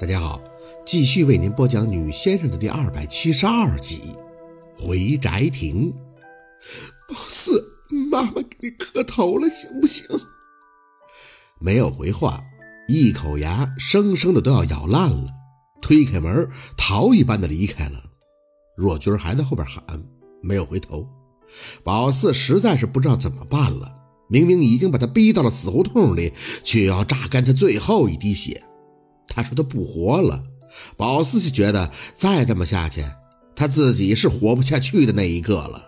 大家好，继续为您播讲《女先生》的第二百七十二集《回宅亭》。宝四，妈妈给你磕头了，行不行？没有回话，一口牙生生的都要咬烂了，推开门，逃一般的离开了。若君还在后边喊，没有回头。宝四实在是不知道怎么办了，明明已经把他逼到了死胡同里，却要榨干他最后一滴血。他说他不活了，宝四就觉得再这么下去，他自己是活不下去的那一个了。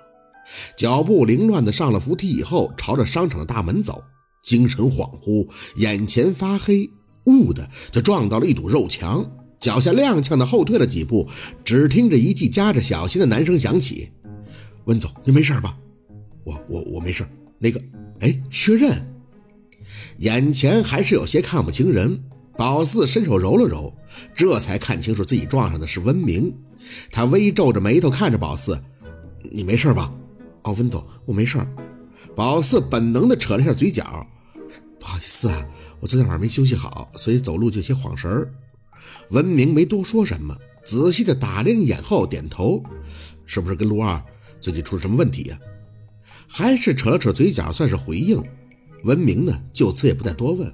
脚步凌乱的上了扶梯以后，朝着商场的大门走，精神恍惚，眼前发黑，兀的就撞到了一堵肉墙，脚下踉跄的后退了几步，只听着一记夹着小心的男声响起：“温总，你没事吧？我我我没事。那个，哎，薛刃，眼前还是有些看不清人。”宝四伸手揉了揉，这才看清楚自己撞上的是温明。他微皱着眉头看着宝四：“你没事吧？”“哦，温总，我没事。”宝四本能的扯了一下嘴角：“不好意思啊，我昨天晚上没休息好，所以走路就有些晃神儿。”温明没多说什么，仔细的打量一眼后点头：“是不是跟陆二最近出了什么问题呀？”还是扯了扯嘴角，算是回应。文明呢，就此也不再多问。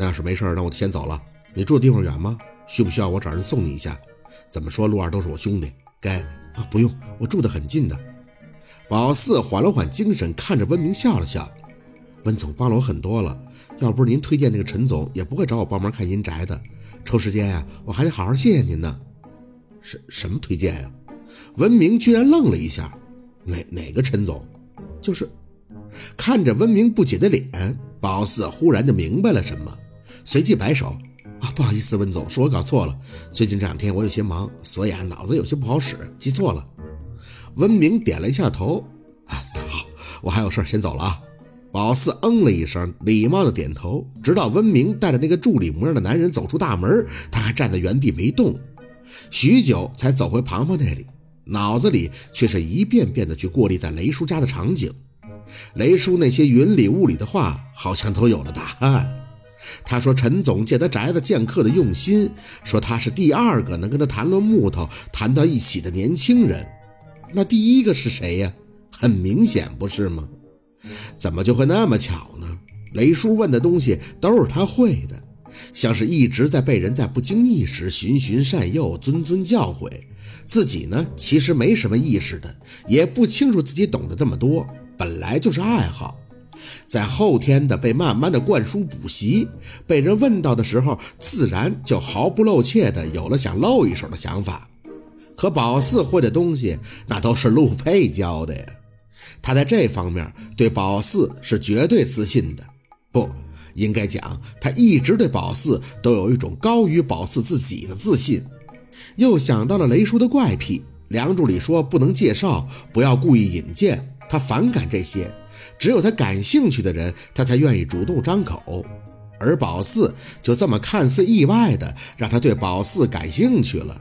那要是没事，那我先走了。你住的地方远吗？需不需要我找人送你一下？怎么说，陆二都是我兄弟，该啊，不用，我住得很近的。宝四缓了缓精神，看着温明笑了笑。温总帮了我很多了，要不是您推荐那个陈总，也不会找我帮忙看阴宅的。抽时间呀，我还得好好谢谢您呢。什什么推荐呀？文明居然愣了一下。哪哪个陈总？就是看着温明不解的脸，宝四忽然就明白了什么。随即摆手啊，不好意思，温总，是我搞错了。最近这两天我有些忙，所以啊脑子有些不好使，记错了。温明点了一下头，啊，那好，我还有事先走了啊。宝四嗯了一声，礼貌的点头。直到温明带着那个助理模样的男人走出大门，他还站在原地没动，许久才走回庞庞那里，脑子里却是一遍遍的去过滤在雷叔家的场景。雷叔那些云里雾里的话，好像都有了答案。他说：“陈总借他宅子见客的用心，说他是第二个能跟他谈论木头谈到一起的年轻人。那第一个是谁呀？很明显不是吗？怎么就会那么巧呢？雷叔问的东西都是他会的，像是一直在被人在不经意时循循善诱、谆谆教诲。自己呢，其实没什么意识的，也不清楚自己懂得这么多，本来就是爱好。”在后天的被慢慢的灌输补习，被人问到的时候，自然就毫不露怯的有了想露一手的想法。可宝四会的东西，那都是陆佩教的呀。他在这方面对宝四是绝对自信的，不应该讲，他一直对宝四都有一种高于宝四自己的自信。又想到了雷叔的怪癖，梁助理说不能介绍，不要故意引荐，他反感这些。只有他感兴趣的人，他才愿意主动张口。而宝四就这么看似意外的让他对宝四感兴趣了。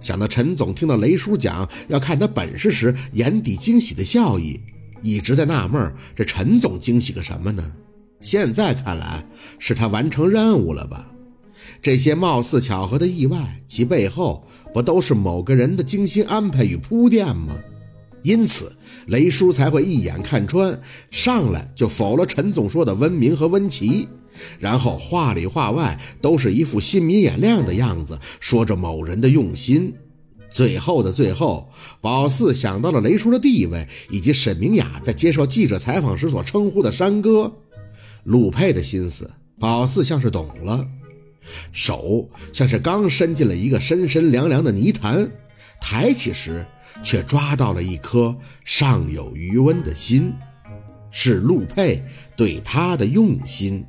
想到陈总听到雷叔讲要看他本事时眼底惊喜的笑意，一直在纳闷这陈总惊喜个什么呢？现在看来是他完成任务了吧？这些貌似巧合的意外，其背后不都是某个人的精心安排与铺垫吗？因此。雷叔才会一眼看穿，上来就否了陈总说的温明和温琪，然后话里话外都是一副心明眼亮的样子，说着某人的用心。最后的最后，宝四想到了雷叔的地位，以及沈明雅在接受记者采访时所称呼的山哥，陆佩的心思，宝四像是懂了，手像是刚伸进了一个深深凉凉的泥潭，抬起时。却抓到了一颗尚有余温的心，是陆佩对他的用心。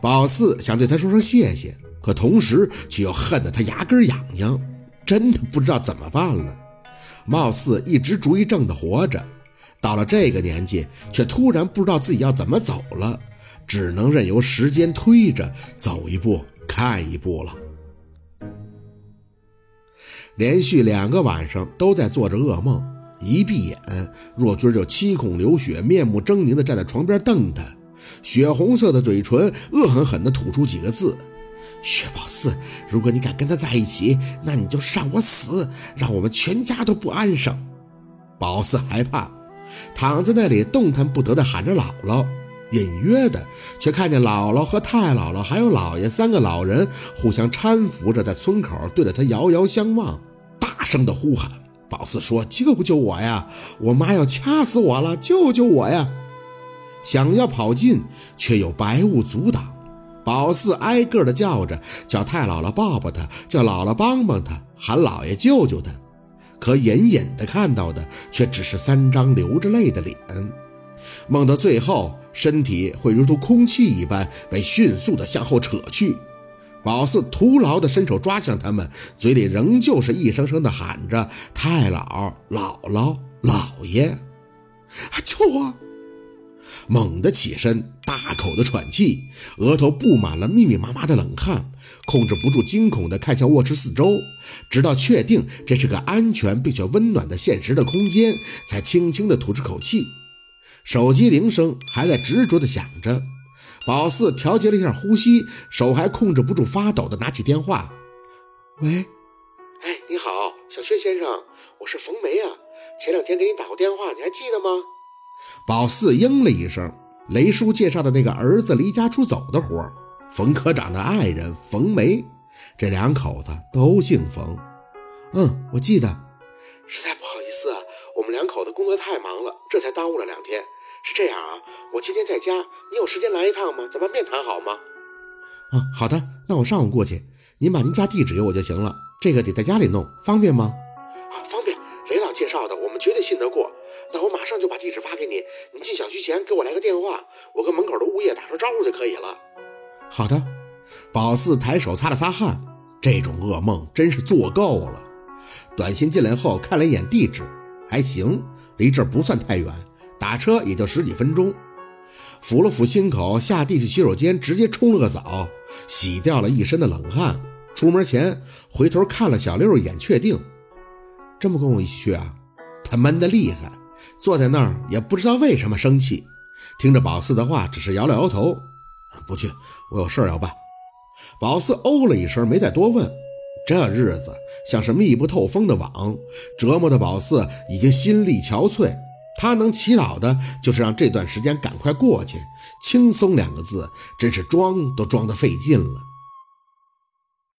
宝四想对他说声谢谢，可同时却又恨得他牙根痒痒，真的不知道怎么办了。貌似一直主意正的活着，到了这个年纪，却突然不知道自己要怎么走了，只能任由时间推着走一步看一步了。连续两个晚上都在做着噩梦，一闭眼，若君就七孔流血，面目狰狞地站在床边瞪他，血红色的嘴唇恶狠狠地吐出几个字：“薛宝四，如果你敢跟他在一起，那你就让我死，让我们全家都不安生。宝四害怕，躺在那里动弹不得的喊着姥姥，隐约的却看见姥姥和太姥姥还有姥爷三个老人互相搀扶着，在村口对着他遥遥相望，大声的呼喊。宝四说：“救救我呀！我妈要掐死我了！救救我呀！”想要跑近，却有白雾阻挡。宝四挨个的叫着，叫太姥姥抱抱他，叫姥姥帮帮他，喊姥爷救救他。可隐隐的看到的，却只是三张流着泪的脸。梦到最后，身体会如同空气一般被迅速的向后扯去。宝四徒劳地伸手抓向他们，嘴里仍旧是一声声地喊着：“太姥、姥姥、姥爷，救我！”猛地起身，大口的喘气，额头布满了密密麻麻的冷汗，控制不住惊恐地看向卧室四周，直到确定这是个安全并且温暖的现实的空间，才轻轻地吐出口气。手机铃声还在执着地响着。宝四调节了一下呼吸，手还控制不住发抖的拿起电话。喂，哎，你好，小薛先生，我是冯梅啊。前两天给你打过电话，你还记得吗？宝四应了一声。雷叔介绍的那个儿子离家出走的活，冯科长的爱人冯梅，这两口子都姓冯。嗯，我记得。实在不好意思啊，我们两口子工作太忙了，这才耽误了两天。是这样啊，我今天在家，你有时间来一趟吗？咱们面谈好吗？啊，好的，那我上午过去，您把您家地址给我就行了。这个得在家里弄，方便吗？啊，方便。雷老介绍的，我们绝对信得过。那我马上就把地址发给你，你进小区前给我来个电话，我跟门口的物业打声招呼就可以了。好的。宝四抬手擦了擦汗，这种噩梦真是做够了。短信进来后看了一眼地址，还行，离这儿不算太远。打车也就十几分钟，抚了抚心口，下地去洗手间，直接冲了个澡，洗掉了一身的冷汗。出门前回头看了小六一眼，确定这么跟我一起去啊？他闷得厉害，坐在那儿也不知道为什么生气。听着宝四的话，只是摇了摇头，不去，我有事要办。宝四哦了一声，没再多问。这日子像是密不透风的网，折磨的宝四已经心力憔悴。他能祈祷的就是让这段时间赶快过去，轻松两个字真是装都装得费劲了。